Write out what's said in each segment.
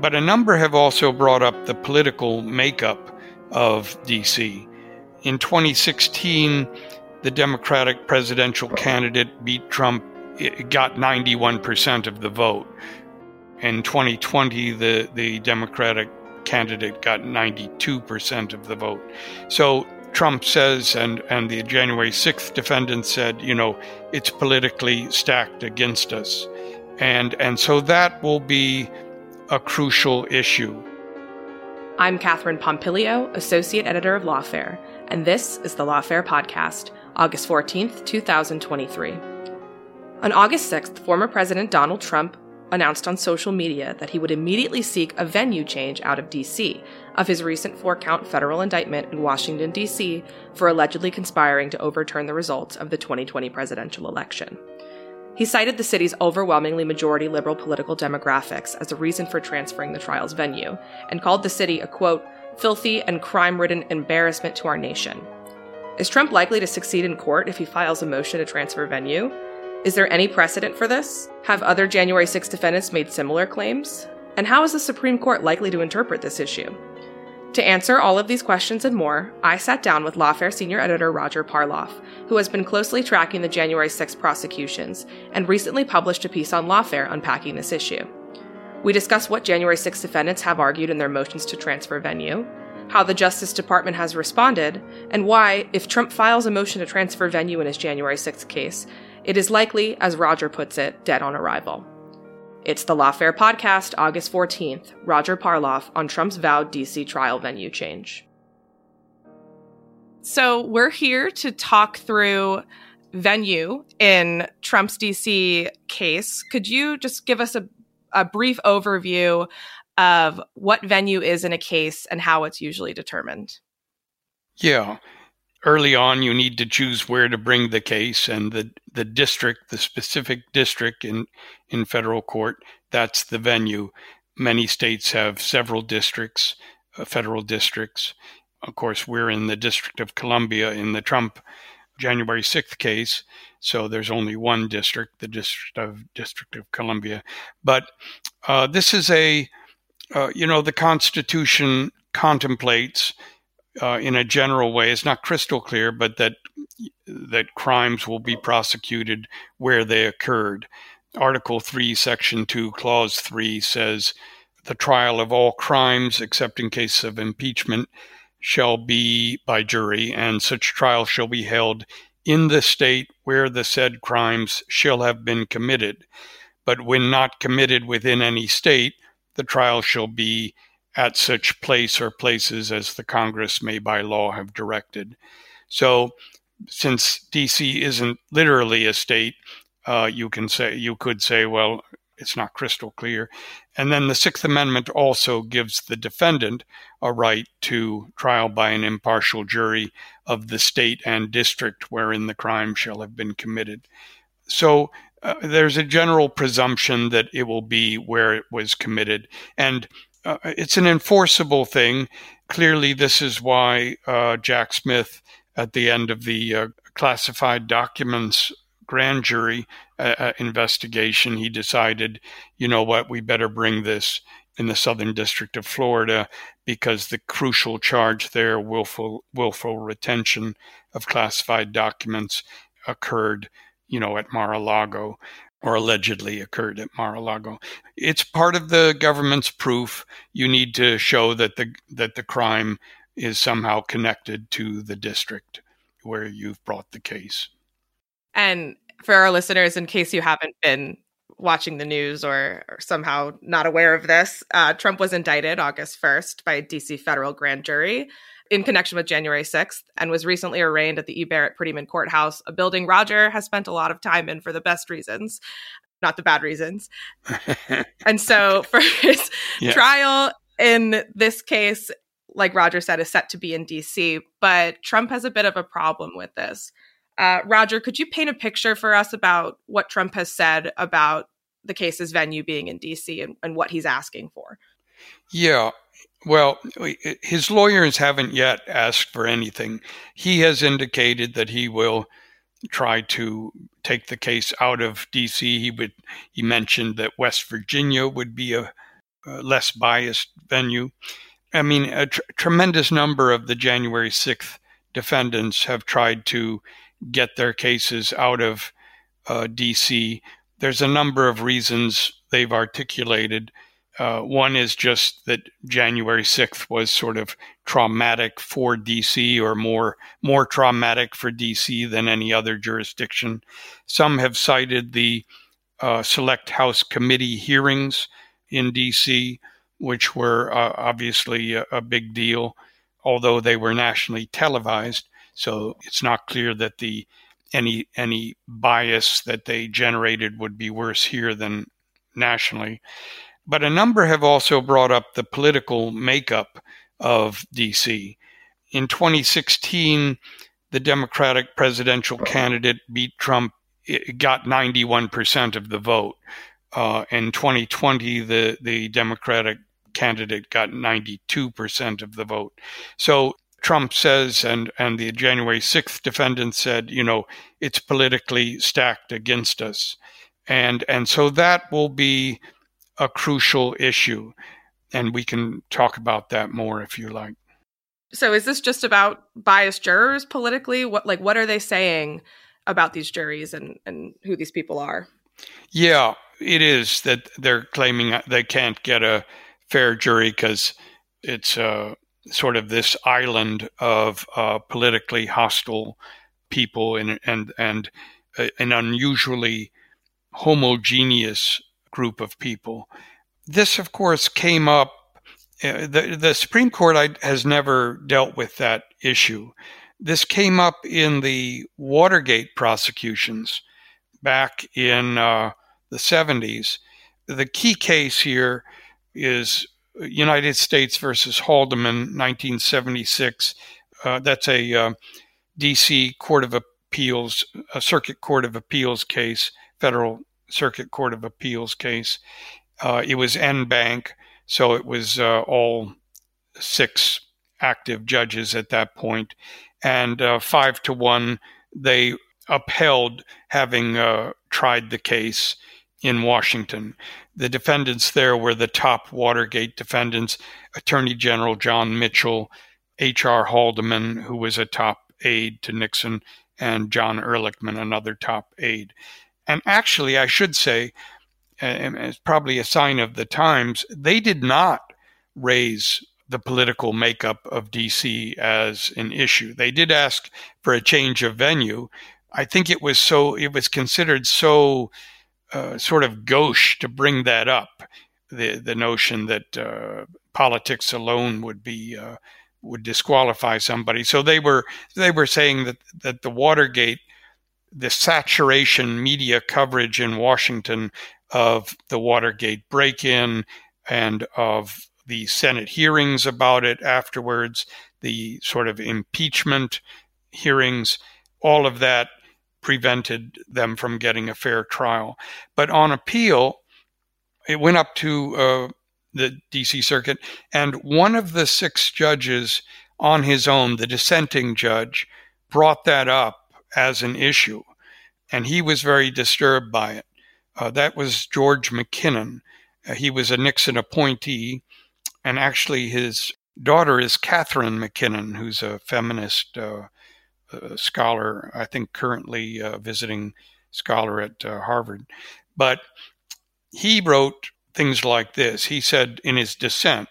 But a number have also brought up the political makeup of DC. In 2016, the Democratic presidential candidate beat Trump, got 91% of the vote. In 2020, the, the Democratic candidate got 92% of the vote. So Trump says, and, and the January 6th defendant said, you know, it's politically stacked against us. And, and so that will be a crucial issue. I'm Katherine Pompilio, Associate Editor of Lawfare, and this is the Lawfare Podcast, August 14th, 2023. On August 6th, former President Donald Trump announced on social media that he would immediately seek a venue change out of D.C. of his recent four count federal indictment in Washington, D.C. for allegedly conspiring to overturn the results of the 2020 presidential election. He cited the city's overwhelmingly majority liberal political demographics as a reason for transferring the trial's venue, and called the city a quote, filthy and crime ridden embarrassment to our nation. Is Trump likely to succeed in court if he files a motion to transfer venue? Is there any precedent for this? Have other January 6 defendants made similar claims? And how is the Supreme Court likely to interpret this issue? To answer all of these questions and more, I sat down with Lawfare senior editor Roger Parloff, who has been closely tracking the January 6 prosecutions and recently published a piece on Lawfare unpacking this issue. We discuss what January 6 defendants have argued in their motions to transfer venue, how the Justice Department has responded, and why, if Trump files a motion to transfer venue in his January 6 case, it is likely, as Roger puts it, dead on arrival. It's the Lawfare Podcast, August 14th. Roger Parloff on Trump's vowed DC trial venue change. So, we're here to talk through venue in Trump's DC case. Could you just give us a, a brief overview of what venue is in a case and how it's usually determined? Yeah early on you need to choose where to bring the case and the the district the specific district in in federal court that's the venue. Many states have several districts uh, federal districts. Of course we're in the district of columbia in the trump january 6th case so there's only one district the district of district of columbia. But uh, this is a uh, you know the constitution contemplates uh, in a general way. It's not crystal clear, but that that crimes will be prosecuted where they occurred. Article 3, Section 2, Clause 3 says the trial of all crimes, except in case of impeachment, shall be by jury, and such trial shall be held in the state where the said crimes shall have been committed. But when not committed within any state, the trial shall be at such place or places as the Congress may by law have directed. So, since DC isn't literally a state, uh, you can say you could say, well, it's not crystal clear. And then the Sixth Amendment also gives the defendant a right to trial by an impartial jury of the state and district wherein the crime shall have been committed. So uh, there's a general presumption that it will be where it was committed. And uh, it's an enforceable thing. Clearly, this is why uh, Jack Smith, at the end of the uh, classified documents grand jury uh, uh, investigation, he decided, you know what, we better bring this in the Southern District of Florida because the crucial charge there, willful willful retention, of classified documents occurred, you know, at Mar-a-Lago or allegedly occurred at Mar-a-Lago. It's part of the government's proof. You need to show that the that the crime is somehow connected to the district where you've brought the case. And for our listeners, in case you haven't been watching the news or, or somehow not aware of this, uh, Trump was indicted August 1st by a DC federal grand jury in connection with January 6th and was recently arraigned at the E. Barrett Prettyman Courthouse, a building Roger has spent a lot of time in for the best reasons, not the bad reasons. and so for his yes. trial in this case, like Roger said, is set to be in DC, but Trump has a bit of a problem with this. Uh, Roger, could you paint a picture for us about what Trump has said about the case's venue being in DC and, and what he's asking for? Yeah. Well, his lawyers haven't yet asked for anything. He has indicated that he will try to take the case out of DC. He would he mentioned that West Virginia would be a, a less biased venue. I mean, a tr- tremendous number of the January 6th defendants have tried to get their cases out of uh, DC. There's a number of reasons they've articulated. Uh, one is just that January 6th was sort of traumatic for DC or more more traumatic for DC than any other jurisdiction. Some have cited the uh, select House committee hearings in DC, which were uh, obviously a, a, big deal, although they were nationally televised. So it's not clear that the any any bias that they generated would be worse here than nationally. But a number have also brought up the political makeup of DC. In 2016, the Democratic presidential candidate beat Trump, got 91% of the vote. Uh, in 2020, the, the Democratic candidate got 92% of the vote. So Trump says, and, and the January 6th defendant said, you know, it's politically stacked against us. And, and so that will be a crucial issue. And we can talk about that more if you like. So is this just about biased jurors politically? What like what are they saying about these juries and, and who these people are? Yeah, it is that they're claiming they can't get a fair jury because it's uh, sort of this island of uh, politically hostile people and and and an unusually homogeneous group of people. This, of course, came up. Uh, the the Supreme Court has never dealt with that issue. This came up in the Watergate prosecutions back in uh, the 70s. The key case here is United States versus Haldeman, 1976. Uh, that's a uh, D.C. Court of Appeals, a Circuit Court of Appeals case, Federal Circuit Court of Appeals case. Uh, it was en banc, so it was uh, all six active judges at that point, and uh, five to one they upheld having uh, tried the case in Washington. The defendants there were the top Watergate defendants Attorney General John Mitchell, H.R. Haldeman, who was a top aide to Nixon, and John Ehrlichman, another top aide. And actually, I should say, it's probably a sign of the times, they did not raise the political makeup of DC as an issue. They did ask for a change of venue. I think it was so, it was considered so uh, sort of gauche to bring that up. The the notion that uh, politics alone would be uh, would disqualify somebody. So they were they were saying that that the Watergate, the saturation media coverage in Washington of the Watergate break-in and of the Senate hearings about it afterwards, the sort of impeachment hearings, all of that prevented them from getting a fair trial. But on appeal, it went up to uh, the DC Circuit, and one of the six judges on his own, the dissenting judge, brought that up as an issue, and he was very disturbed by it. Uh, that was George MacKinnon. Uh, he was a Nixon appointee, and actually his daughter is Catharine MacKinnon, who's a feminist uh, scholar, I think currently uh, visiting scholar at uh, Harvard. But he wrote things like this. He said in his dissent,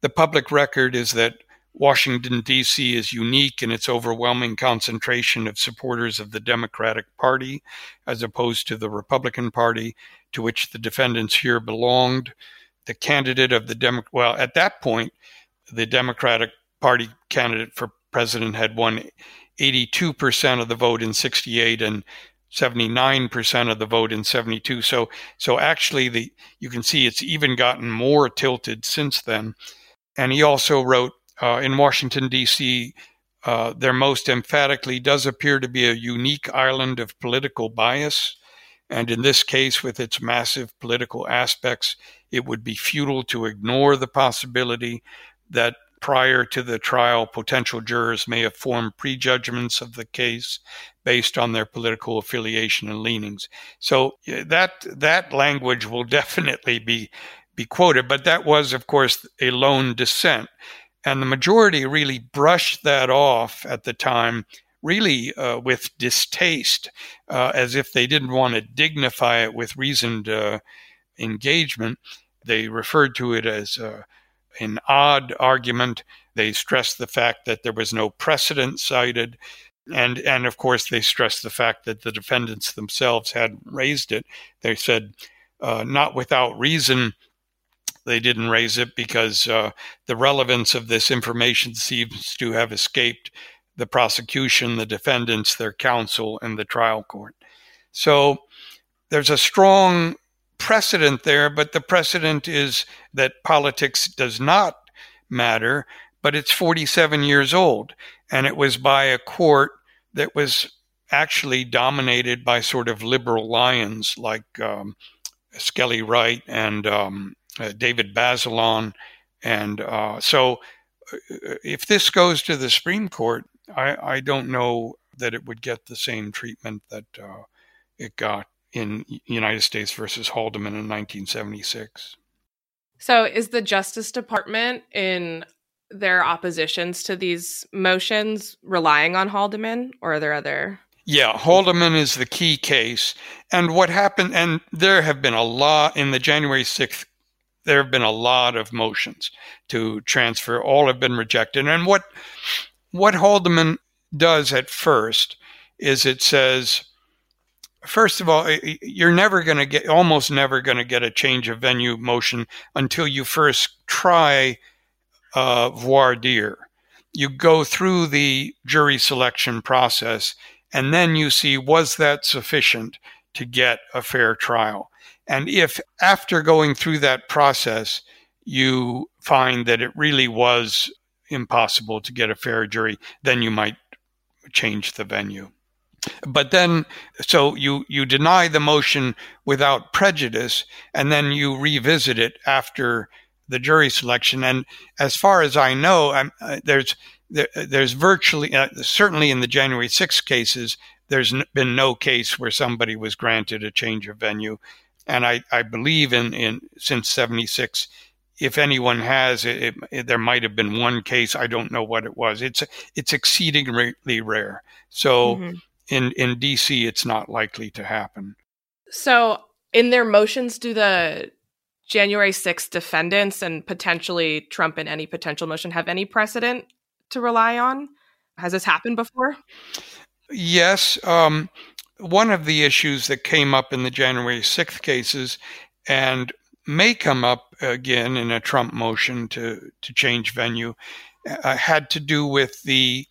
the public record is that Washington, D.C. is unique in its overwhelming concentration of supporters of the Democratic Party, as opposed to the Republican Party, to which the defendants here belonged. The candidate of the Demo- well, at that point, the Democratic Party candidate for president had won 82% of the vote in 68 and 79% of the vote in 72. So, so actually, the you can see it's even gotten more tilted since then. And he also wrote uh, in Washington, D.C., uh, there most emphatically does appear to be a unique island of political bias. And in this case, with its massive political aspects, it would be futile to ignore the possibility that prior to the trial, potential jurors may have formed prejudgments of the case based on their political affiliation and leanings. So that that language will definitely be be quoted, but that was, of course, a lone dissent. And the majority really brushed that off at the time, really uh, with distaste, uh, as if they didn't want to dignify it with reasoned uh, engagement. They referred to it as uh, an odd argument. They stressed the fact that there was no precedent cited. And, and of course, they stressed the fact that the defendants themselves had raised it. They said, uh, not without reason, they didn't raise it because uh, the relevance of this information seems to have escaped the prosecution, the defendants, their counsel, and the trial court. So there's a strong precedent there, but the precedent is that politics does not matter, but it's 47 years old. And it was by a court that was actually dominated by sort of liberal lions like um, Skelly Wright and um, uh, David Bazelon. And uh, so, uh, if this goes to the Supreme Court, I, I, don't know that it would get the same treatment that uh, it got in United States versus Haldeman in 1976. So, is the Justice Department in their oppositions to these motions relying on Haldeman, or are there other? Yeah, Haldeman is the key case. And what happened, and there have been a lot in the January 6th there have been a lot of motions to transfer. All have been rejected. And what what Haldeman does at first is it says, first of all, you're never going to get, almost never going to get a change of venue motion until you first try uh, voir dire. You go through the jury selection process, and then you see was that sufficient to get a fair trial. And if after going through that process, you find that it really was impossible to get a fair jury, then you might change the venue. But then, so you, you deny the motion without prejudice, and then you revisit it after the jury selection. And as far as I know, uh, there's there, there's virtually, uh, certainly in the January 6 cases, there's n- been no case where somebody was granted a change of venue. And I, I believe in, in since 76, if anyone has, it, it, there might have been one case. I don't know what it was. It's it's exceedingly rare. So mm-hmm. In in DC, it's not likely to happen. So in their motions, do the January 6th defendants and potentially Trump in any potential motion have any precedent to rely on? Has this happened before? Yes. Um, one of the issues that came up in the January 6th cases and may come up again in a Trump motion to, to change venue uh, had to do with the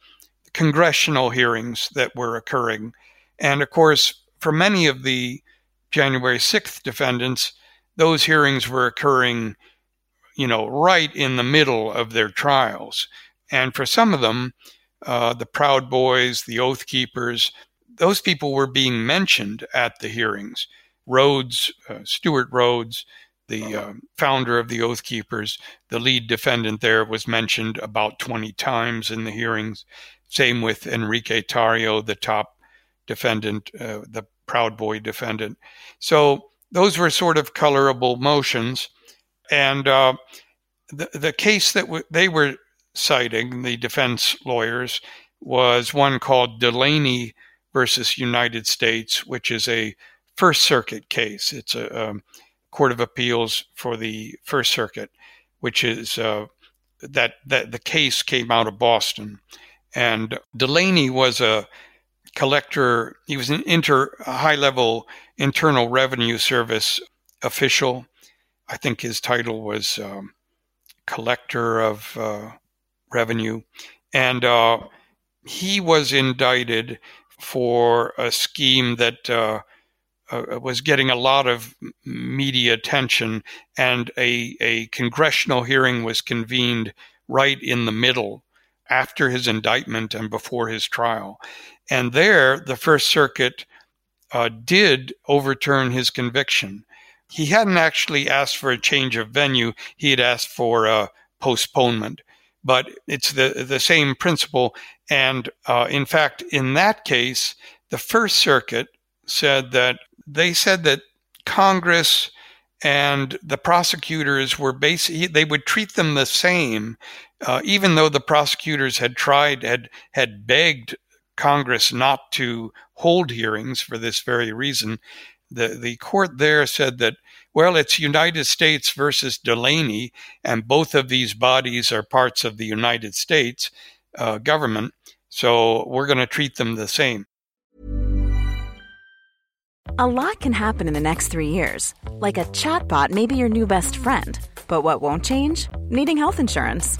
congressional hearings that were occurring. And of course, for many of the January 6th defendants, those hearings were occurring, you know, right in the middle of their trials. And for some of them, uh, the Proud Boys, the Oath Keepers, those people were being mentioned at the hearings. Rhodes, uh, Stewart Rhodes, the uh, founder of the Oath Keepers, the lead defendant there, was mentioned about 20 times in the hearings. Same with Enrique Tarrio, the top defendant, uh, the Proud Boy defendant. So those were sort of colorable motions. And uh, the, the case that w- they were citing, the defense lawyers, was one called Delaney versus United States, which is a First Circuit case. It's a, a um, Court of Appeals for the First Circuit, which is uh, that that the case came out of Boston, and Delaney was a collector. He was an inter high level Internal Revenue Service official. I think his title was um, collector of uh, revenue, and uh, he was indicted for a scheme that uh, uh, was getting a lot of media attention, and a, a congressional hearing was convened right in the middle after his indictment and before his trial. And there, the First Circuit uh, did overturn his conviction. He hadn't actually asked for a change of venue, he had asked for a postponement. But it's the, the same principle. And uh, in fact, in that case, the First Circuit said that they said that Congress and the prosecutors were basically they would treat them the same, uh, even though the prosecutors had tried had had begged Congress not to hold hearings for this very reason. The the court there said that well, it's United States versus Delaney, and both of these bodies are parts of the United States uh, government, so we're going to treat them the same. A lot can happen in the next three years. Like a chatbot may be your new best friend. But what won't change? Needing health insurance.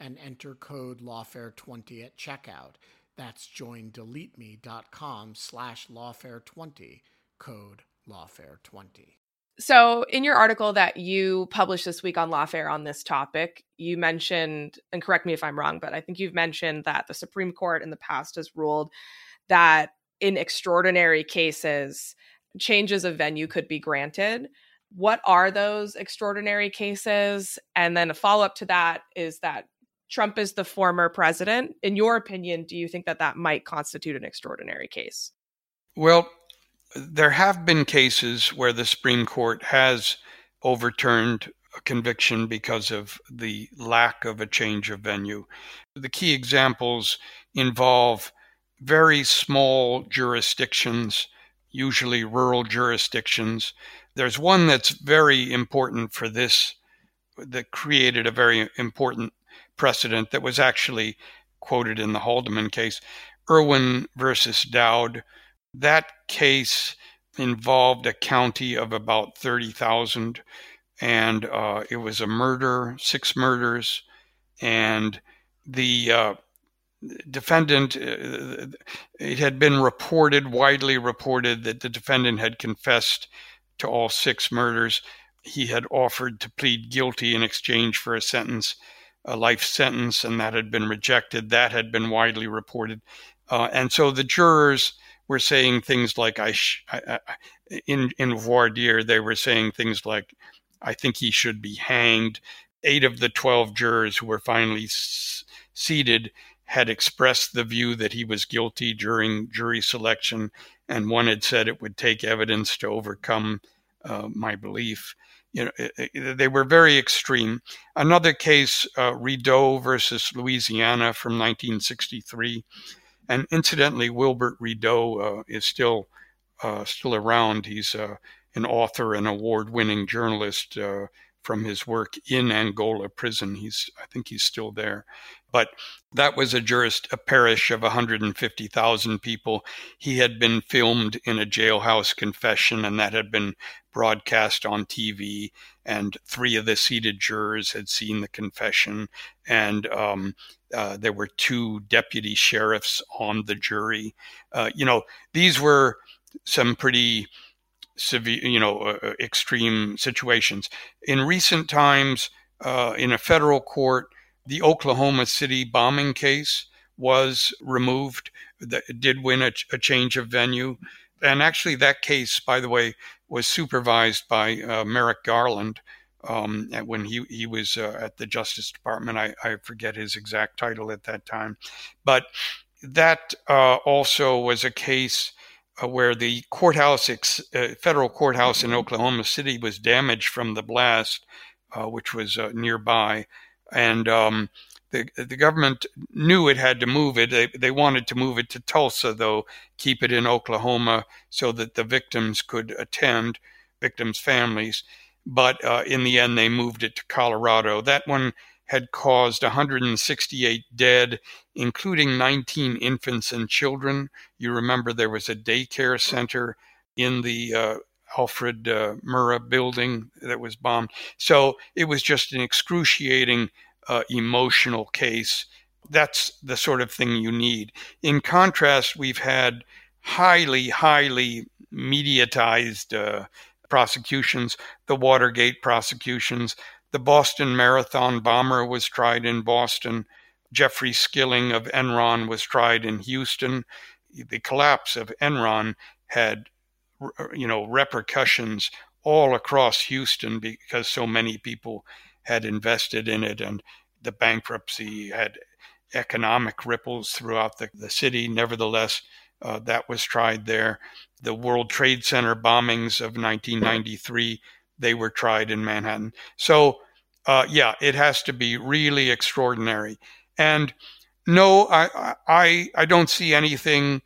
and enter code lawfare20 at checkout. That's joindeleteme.com slash lawfare20, code lawfare20. So, in your article that you published this week on Lawfare on this topic, you mentioned, and correct me if I'm wrong, but I think you've mentioned that the Supreme Court in the past has ruled that in extraordinary cases, changes of venue could be granted. What are those extraordinary cases? And then a follow up to that is that Trump is the former president. In your opinion, do you think that that might constitute an extraordinary case? Well, there have been cases where the Supreme Court has overturned a conviction because of the lack of a change of venue. The key examples involve very small jurisdictions, usually rural jurisdictions. There's one that's very important for this, that created a very important precedent that was actually quoted in the Haldeman case, Irvin versus Dowd that case involved a county of about 30,000, and uh, it was a murder, six murders, and the uh, defendant, uh, it had been reported, widely reported, that the defendant had confessed to all six murders. He had offered to plead guilty in exchange for a sentence, a life sentence, and that had been rejected. That had been widely reported. Uh, and so the jurors were saying things like I, sh- I, I in in voir dire they were saying things like I think he should be hanged. Eight of the twelve jurors who were finally s- seated had expressed the view that he was guilty during jury selection, and one had said it would take evidence to overcome uh, my belief. You know, it, it, they were very extreme. Another case, uh, Rideau versus Louisiana from 1963 and incidentally, Wilbert Rideau uh, is still uh, still around. He's uh, an author and award-winning journalist uh, from his work in Angola prison. He's I think he's still there. But that was a jurist, a parish of 150,000 people. He had been filmed in a jailhouse confession, and that had been broadcast on TV. And three of the seated jurors had seen the confession, and um, uh, there were two deputy sheriffs on the jury. Uh, you know, these were some pretty severe, you know, uh, uh extreme situations. In recent times, uh, in a federal court, the Oklahoma City bombing case was removed. That did win a, a, change of venue, and actually, that case, by the way, was supervised by uh, Merrick Garland, um, when he he was uh, at the Justice Department. I, I forget his exact title at that time, but that uh, also was a case uh, where the courthouse, ex- uh, federal courthouse in Oklahoma City, was damaged from the blast, uh, which was nearby, and um, the the government knew it had to move it. They they wanted to move it to Tulsa, though, keep it in Oklahoma so that the victims could attend, victims' families but uh, in the end they moved it to Colorado. That one had caused 168 dead, including 19 infants and children. You remember there was a daycare center in the uh, Alfred uh, Murrah building that was bombed. So it was just an excruciating uh, emotional case. That's the sort of thing you need. In contrast, we've had highly, highly mediatized uh, prosecutions, the Watergate prosecutions. The Boston Marathon bomber was tried in Boston. Jeffrey Skilling of Enron was tried in Houston. The collapse of Enron had, you know, repercussions all across Houston because so many people had invested in it, and the bankruptcy had economic ripples throughout the, the city. Nevertheless, uh, that was tried there. The World Trade Center bombings of 1993, they were tried in Manhattan. So, uh, yeah, it has to be really extraordinary. And no, I, I, I don't see anything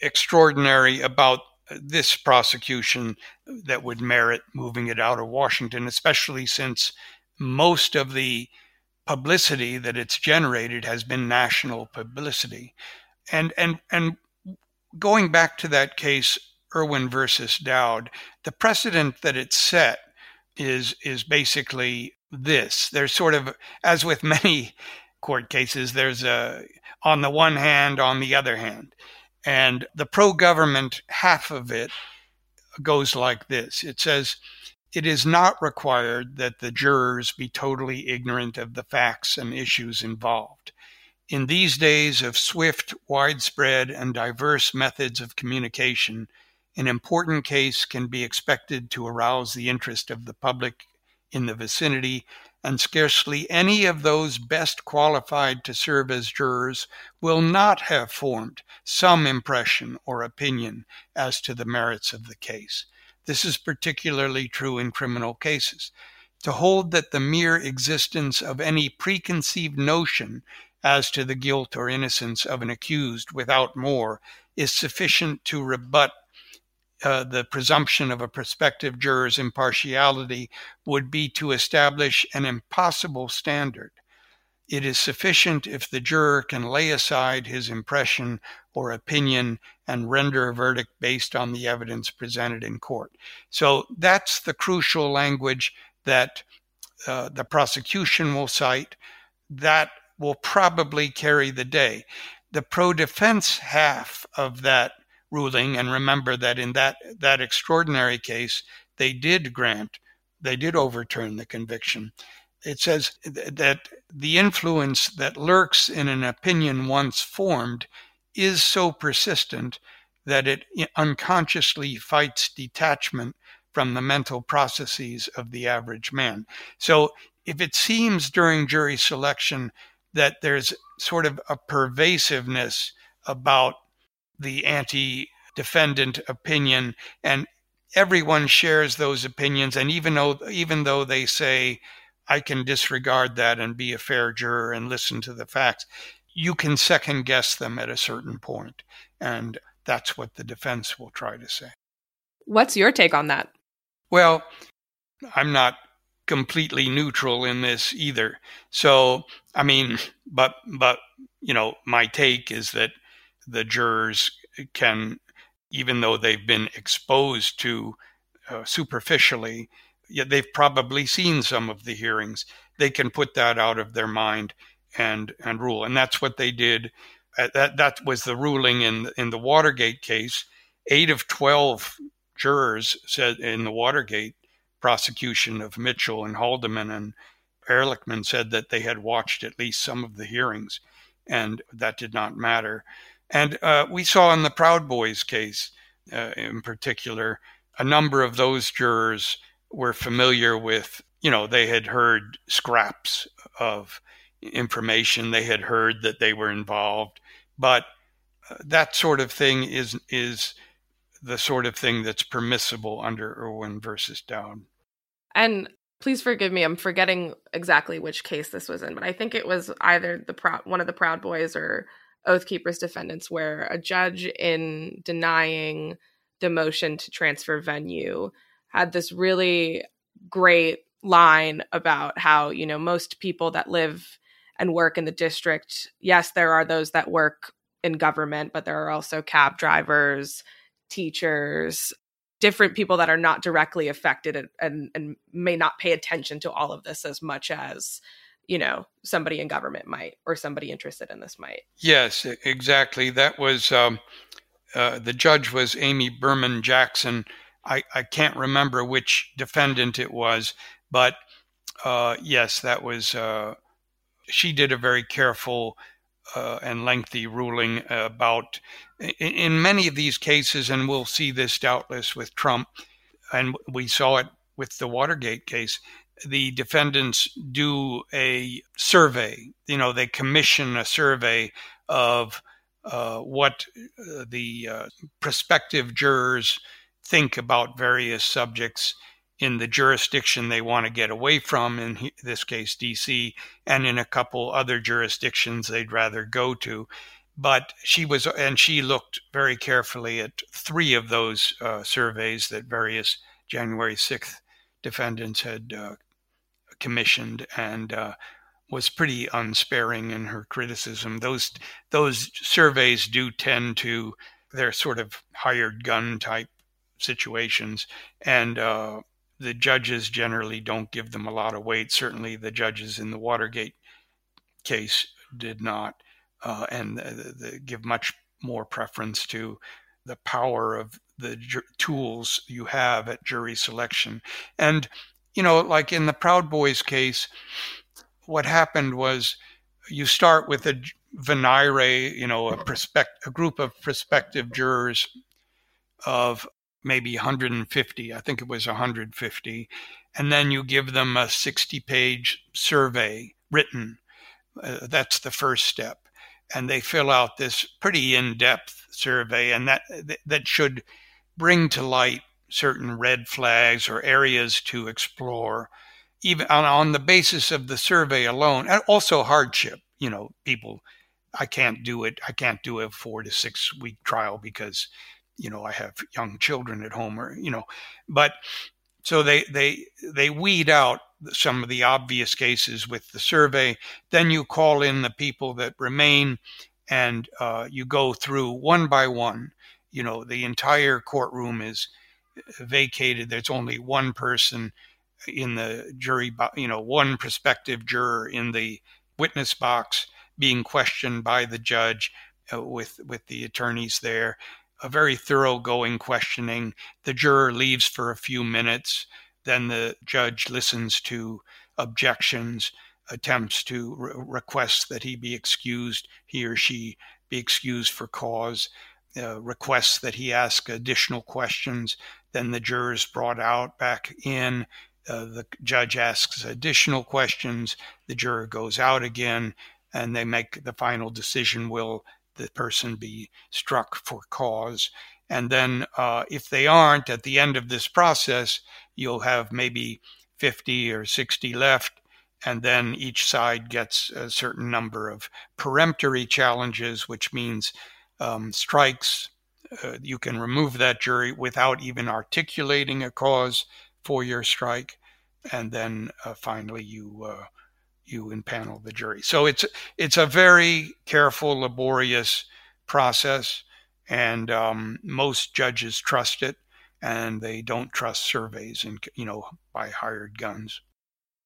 extraordinary about this prosecution that would merit moving it out of Washington, especially since most of the publicity that it's generated has been national publicity. And and and going back to that case, Irvin versus Dowd, the precedent that it set is is basically this. There's sort of, as with many court cases, there's a on the one hand, on the other hand, and the pro-government half of it goes like this. It says. It is not required that the jurors be totally ignorant of the facts and issues involved. In these days of swift, widespread, and diverse methods of communication, an important case can be expected to arouse the interest of the public in the vicinity, and scarcely any of those best qualified to serve as jurors will not have formed some impression or opinion as to the merits of the case. This is particularly true in criminal cases. To hold that the mere existence of any preconceived notion as to the guilt or innocence of an accused without more is sufficient to rebut uh, the presumption of a prospective juror's impartiality would be to establish an impossible standard. It is sufficient if the juror can lay aside his impression or opinion and render a verdict based on the evidence presented in court. So that's the crucial language that uh, the prosecution will cite. That will probably carry the day. The pro defense half of that ruling, and remember that in that, that extraordinary case, they did grant, they did overturn the conviction. It says that the influence that lurks in an opinion once formed is so persistent that it unconsciously fights detachment from the mental processes of the average man. So if it seems during jury selection that there's sort of a pervasiveness about the anti defendant opinion and everyone shares those opinions and even though even though they say I can disregard that and be a fair juror and listen to the facts you can second guess them at a certain point and that's what the defense will try to say what's your take on that well I'm not completely neutral in this either. So, I mean, but but you know, my take is that the jurors can, even though they've been exposed to uh, superficially, yet they've probably seen some of the hearings. They can put that out of their mind and and rule, and that's what they did. Uh, that that was the ruling in in the Watergate case. Eight of twelve jurors said in the Watergate prosecution of Mitchell and Haldeman and Ehrlichman said that they had watched at least some of the hearings, and that did not matter. And uh, we saw in the Proud Boys case, uh, in particular, a number of those jurors were familiar with, you know, they had heard scraps of information, they had heard that they were involved, but uh, that sort of thing is is the sort of thing that's permissible under Irvin versus Dowd. And please forgive me, I'm forgetting exactly which case this was in, but I think it was either the one of the Proud Boys or Oath Keepers defendants, where a judge, in denying the motion to transfer venue, had this really great line about how, you know, most people that live and work in the district, yes, there are those that work in government, but there are also cab drivers, teachers, different people that are not directly affected and, and, and may not pay attention to all of this as much as you know somebody in government might or somebody interested in this might. Yes exactly. That was um, uh, the judge was amy berman jackson. I, I can't remember which defendant it was but uh, yes that was uh, she did a very careful uh, and lengthy ruling about in, in, many of these cases, and we'll see this doubtless with Trump, and we saw it with the Watergate case. The defendants do a survey. You know, they commission a survey of uh, what uh, the uh, prospective jurors think about various subjects in the jurisdiction they want to get away from, in this case, DC, and in a couple other jurisdictions they'd rather go to. But she was, and she looked very carefully at three of those uh, surveys that various January 6th defendants had uh, commissioned and uh, was pretty unsparing in her criticism. Those those surveys do tend to they're sort of hired gun type situations, and uh, the judges generally don't give them a lot of weight. Certainly, the judges in the Watergate case did not, uh, and the, give much more preference to the power of the ju- tools you have at jury selection. And, you know, like in the Proud Boys case, what happened was you start with a venire, you know, a, prospect, a group of prospective jurors of maybe 150. I think it was 150. And then you give them a 60 page survey written. Uh, that's the first step. And they fill out this pretty in depth survey, and that, that should bring to light certain red flags or areas to explore, even on, on the basis of the survey alone, and also hardship. You know, people, I can't do it. I can't do a four to six week trial because you know i have young children at home or you know but so they they they weed out some of the obvious cases with the survey. Then you call in the people that remain and uh, you go through one by one. You know the entire courtroom is vacated. There's only one person in the jury you know one prospective juror in the witness box being questioned by the judge uh, with with the attorneys there a very thoroughgoing questioning. The juror leaves for a few minutes. Then the judge listens to objections, attempts to re- request that he be excused, he or she be excused for cause, uh, requests that he ask additional questions. Then the juror is brought out back in. Uh, the judge asks additional questions. The juror goes out again, and they make the final decision will the person be struck for cause. And then, uh, if they aren't, at the end of this process, you'll have maybe 50 or 60 left. And then each side gets a certain number of peremptory challenges, which means um, strikes. Uh, you can remove that jury without even articulating a cause for your strike. And then uh, finally, you uh, you impanel the jury. So it's it's a very careful, laborious process, and um, most judges trust it, and they don't trust surveys and you know by hired guns.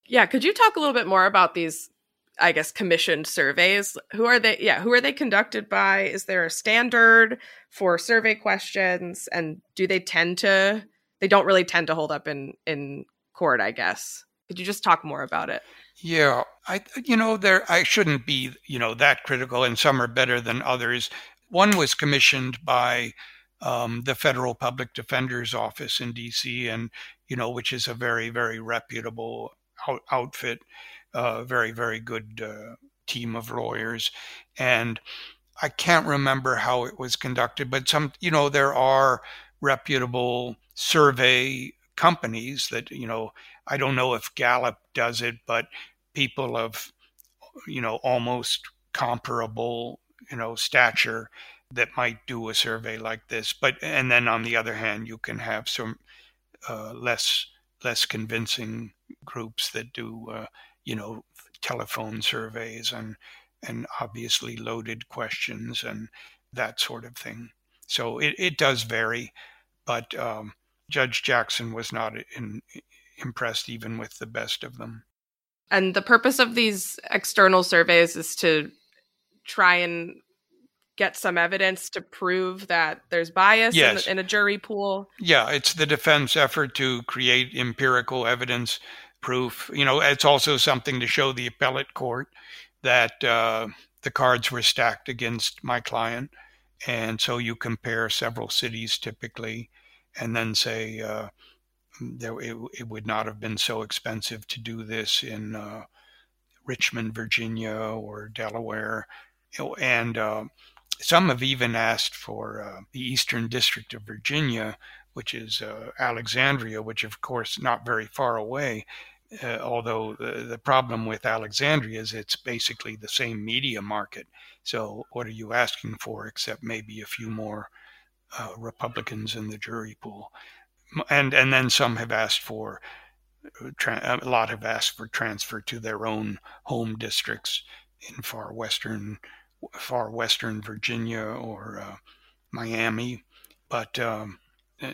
Yeah, could you talk a little bit more about these? I guess commissioned surveys. Who are they? Yeah, who are they conducted by? Is there a standard for survey questions, and do they tend to? They don't really tend to hold up in in court, I guess. Could you just talk more about it? Yeah, I you know there I shouldn't be you know that critical, and some are better than others. One was commissioned by um, the Federal Public Defender's Office in D.C., and you know which is a very very reputable out- outfit, uh, very very good uh, team of lawyers, and I can't remember how it was conducted, but some you know there are reputable survey companies that you know I don't know if Gallup does it, but people of, you know, almost comparable, you know, stature that might do a survey like this. But and then on the other hand, you can have some uh, less less convincing groups that do, uh, you know, telephone surveys and and obviously loaded questions and that sort of thing. So it, it does vary, but um, Judge Jackson was not in, impressed even with the best of them. And the purpose of these external surveys is to try and get some evidence to prove that there's bias yes. in, in, a jury pool. Yeah, it's the defense effort to create empirical evidence proof. You know, it's also something to show the appellate court that uh, the cards were stacked against my client. And so you compare several cities typically and then say, uh, there, it, it, would not have been so expensive to do this in uh, Richmond, Virginia, or Delaware. And uh, some have even asked for uh, the Eastern District of Virginia, which is uh, Alexandria, which of course not very far away. Uh, although the, the problem with Alexandria is it's basically the same media market. So what are you asking for except maybe a few more uh, Republicans in the jury pool? And and then some have asked for uh, a lot have asked for transfer to their own home districts in far western far western Virginia or uh, Miami, but um,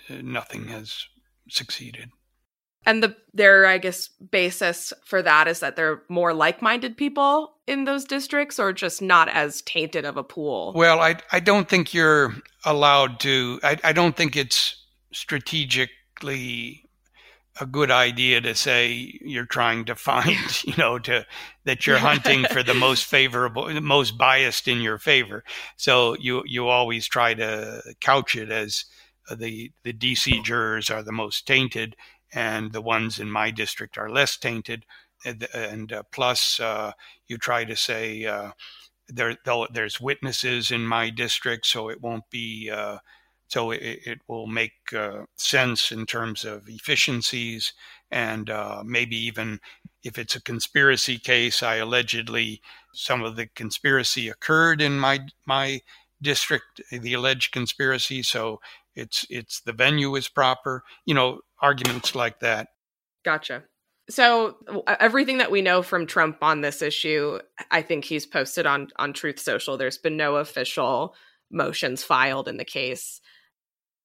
nothing has succeeded. And the their I guess basis for that is that they're more like-minded people in those districts or just not as tainted of a pool. Well, I I don't think you're allowed to I, I don't think it's strategically a good idea to say you're trying to find, you know, to that you're hunting for the most favorable, the most biased in your favor. So you you always try to couch it as the the DC jurors are the most tainted, and the ones in my district are less tainted. And, and uh, plus, uh, you try to say uh, there there's witnesses in my district, so it won't be uh, so it, it will make uh, sense in terms of efficiencies and uh, maybe even if it's a conspiracy case, I allegedly some of the conspiracy occurred in my my district, the alleged conspiracy. So it's it's the venue is proper. You know, arguments like that. Gotcha. So everything that we know from Trump on this issue, I think he's posted on on Truth Social. There's been no official motions filed in the case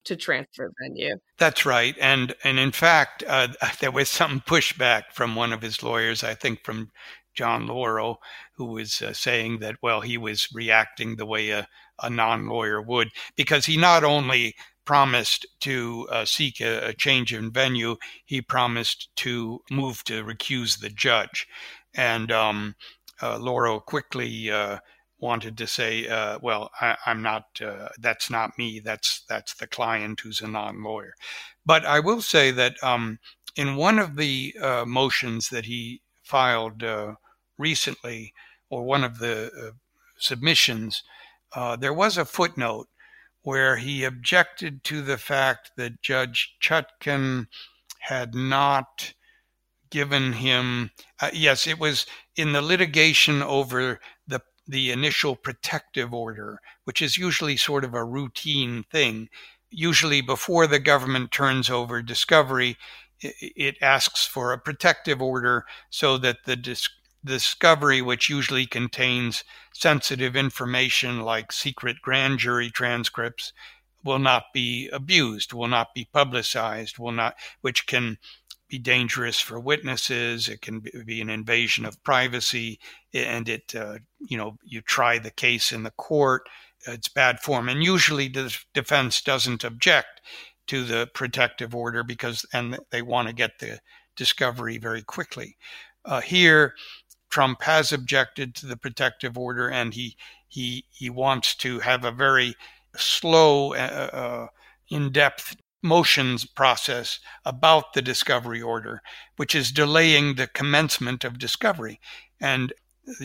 to transfer venue. That's right, and and in fact, uh, there was some pushback from one of his lawyers, I think from John Lauro, who was uh, saying that well, he was reacting the way a, a non-lawyer would, because he not only promised to uh, seek a, a, change in venue, he promised to move to recuse the judge, and um, uh, Lauro quickly uh, wanted to say, uh, "Well, I, am not. Uh, that's not me. That's that's the client who's a non-lawyer." But I will say that um, in one of the uh, motions that he filed uh, recently, or one of the uh, submissions, uh, there was a footnote where he objected to the fact that Judge Chutkan had not given him. yes, it was in the litigation over the initial protective order, which is usually sort of a routine thing. Usually, before the government turns over discovery, it asks for a protective order so that the dis- discovery, which usually contains sensitive information like secret grand jury transcripts, will not be abused, will not be publicized, will not, which can be dangerous for witnesses. It can be an invasion of privacy, and it, uh, you know, you try the case in the court. It's bad form, and usually the defense doesn't object to the protective order because, and they want to get the discovery very quickly. Uh, here, Trump has objected to the protective order, and he he he wants to have a very slow, uh, uh in-depth motions process about the discovery order, which is delaying the commencement of discovery. And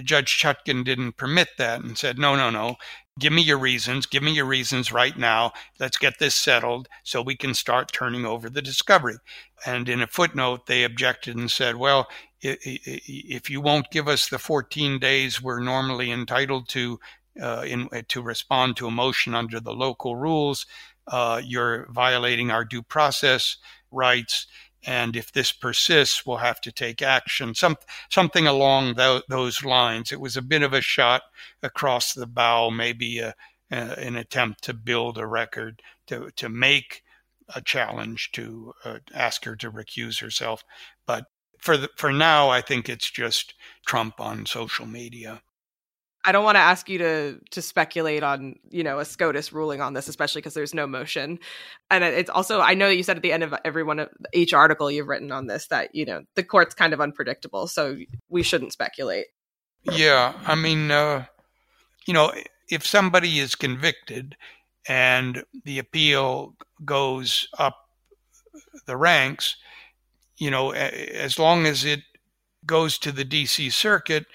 Judge Chutkan didn't permit that and said, no, no, no, give me your reasons, give me your reasons right now. Let's get this settled so we can start turning over the discovery. And in a footnote, they objected and said, well, if you won't give us the 14 days we're normally entitled to uh, in, to respond to a motion under the local rules, uh, you're violating our due process rights. and if this persists, we'll have to take action. Some something along th- those lines. It was a bit of a shot across the bow, maybe a, a, an attempt to build a record to to make a challenge to uh, ask her to recuse herself. But for the, for now, I think it's just Trump on social media. I don't want to ask you to to speculate on you know a SCOTUS ruling on this, especially because there's no motion. And it's also I know that you said at the end of every one of each article you've written on this that you know the court's kind of unpredictable, so we shouldn't speculate. Yeah, I mean, uh, you know, if somebody is convicted and the appeal goes up the ranks, you know, as long as it goes to the D.C. Circuit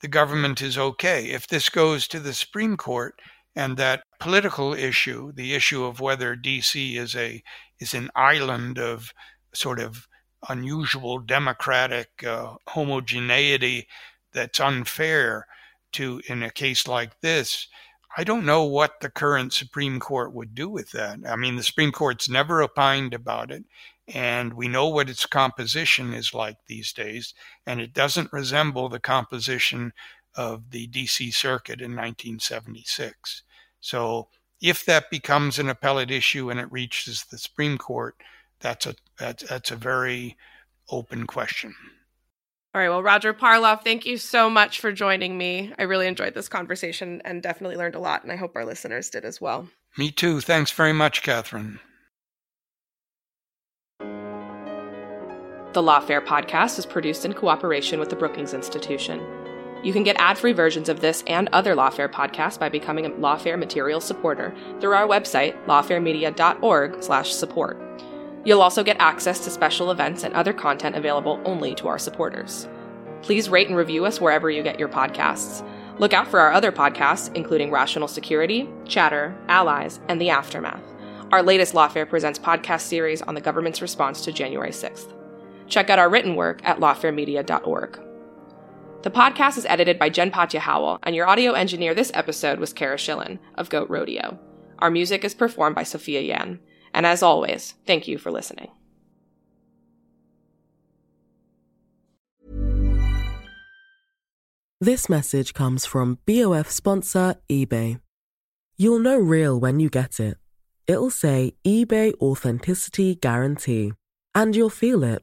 the government is okay. If this goes to the Supreme Court and that political issue, the issue of whether DC is a is an island of sort of unusual democratic uh, homogeneity that's unfair to in a case like this, I don't know what the current Supreme Court would do with that. I mean, the Supreme Court's never opined about it and we know what its composition is like these days, and it doesn't resemble the composition of the DC Circuit in 1976. So, if that becomes an appellate issue and it reaches the Supreme Court, that's a that's, that's a very open question. All right. Well, Roger Parloff, thank you so much for joining me. I really enjoyed this conversation and definitely learned a lot, and I hope our listeners did as well. Me too. Thanks very much, Katherine. The Lawfare podcast is produced in cooperation with the Brookings Institution. You can get ad-free versions of this and other Lawfare podcasts by becoming a Lawfare material supporter through our website, lawfaremedia.org/support. You'll also get access to special events and other content available only to our supporters. Please rate and review us wherever you get your podcasts. Look out for our other podcasts, including Rational Security, Chatter, Allies, and The Aftermath. Our latest Lawfare Presents podcast series on the government's response to January 6th. Check out our written work at lawfaremedia.org. The podcast is edited by Jen Patja Howell, and your audio engineer this episode was Cara Shillenn of Goat Rodeo. Our music is performed by Sophia Yan. And as always, thank you for listening. This message comes from BOF sponsor eBay. You'll know real when you get it. It'll say eBay Authenticity Guarantee, and you'll feel it.